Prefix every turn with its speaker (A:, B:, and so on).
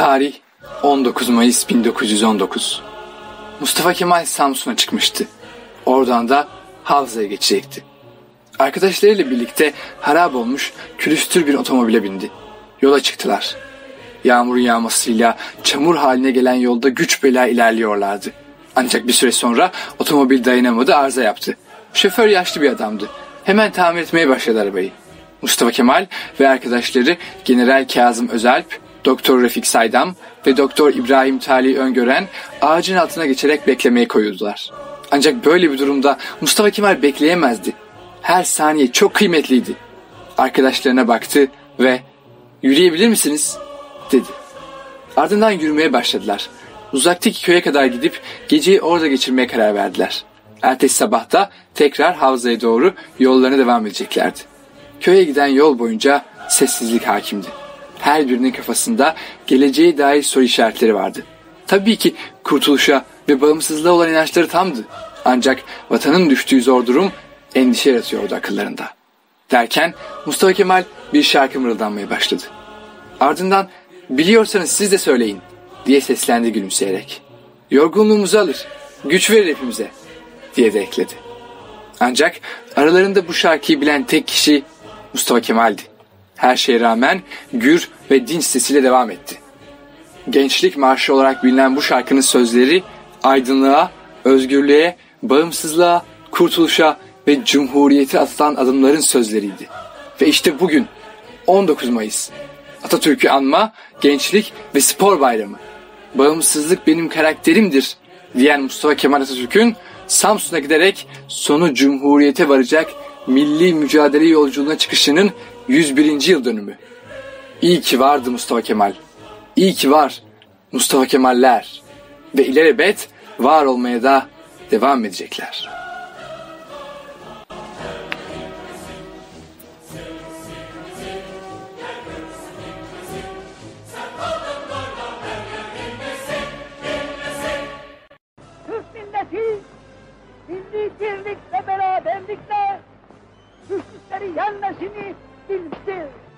A: Tarih 19 Mayıs 1919. Mustafa Kemal Samsun'a çıkmıştı. Oradan da Havza'ya geçecekti. Arkadaşlarıyla birlikte harap olmuş külüstür bir otomobile bindi. Yola çıktılar. Yağmur yağmasıyla çamur haline gelen yolda güç bela ilerliyorlardı. Ancak bir süre sonra otomobil dayanamadı arıza yaptı. Şoför yaşlı bir adamdı. Hemen tamir etmeye başladı arabayı. Mustafa Kemal ve arkadaşları General Kazım Özalp, Doktor Refik Saydam ve Doktor İbrahim Tali Öngören ağacın altına geçerek beklemeye koyuldular. Ancak böyle bir durumda Mustafa Kemal bekleyemezdi. Her saniye çok kıymetliydi. Arkadaşlarına baktı ve yürüyebilir misiniz? dedi. Ardından yürümeye başladılar. Uzaktaki köye kadar gidip geceyi orada geçirmeye karar verdiler. Ertesi sabahta tekrar havzaya doğru yollarına devam edeceklerdi. Köye giden yol boyunca sessizlik hakimdi. Her birinin kafasında geleceğe dair soru işaretleri vardı. Tabii ki kurtuluşa ve bağımsızlığa olan inançları tamdı. Ancak vatanın düştüğü zor durum endişe yaratıyordu akıllarında. Derken Mustafa Kemal bir şarkı mırıldanmaya başladı. Ardından biliyorsanız siz de söyleyin diye seslendi gülümseyerek. Yorgunluğumuzu alır, güç verir hepimize diye de ekledi. Ancak aralarında bu şarkıyı bilen tek kişi Mustafa Kemal'di. Her şeye rağmen gür ve dinç sesiyle devam etti. Gençlik Marşı olarak bilinen bu şarkının sözleri aydınlığa, özgürlüğe, bağımsızlığa, kurtuluşa ve cumhuriyeti atılan adımların sözleriydi. Ve işte bugün 19 Mayıs Atatürk'ü anma, gençlik ve spor bayramı. Bağımsızlık benim karakterimdir diyen Mustafa Kemal Atatürk'ün Samsun'a giderek sonu cumhuriyete varacak milli mücadele yolculuğuna çıkışının 101. yıl dönümü. İyi ki vardı Mustafa Kemal. İyi ki var Mustafa Kemaller. Ve ilelebet var olmaya da devam edecekler.
B: Türk milleti milli birlik ve beraberlikle Türk yan nesini in the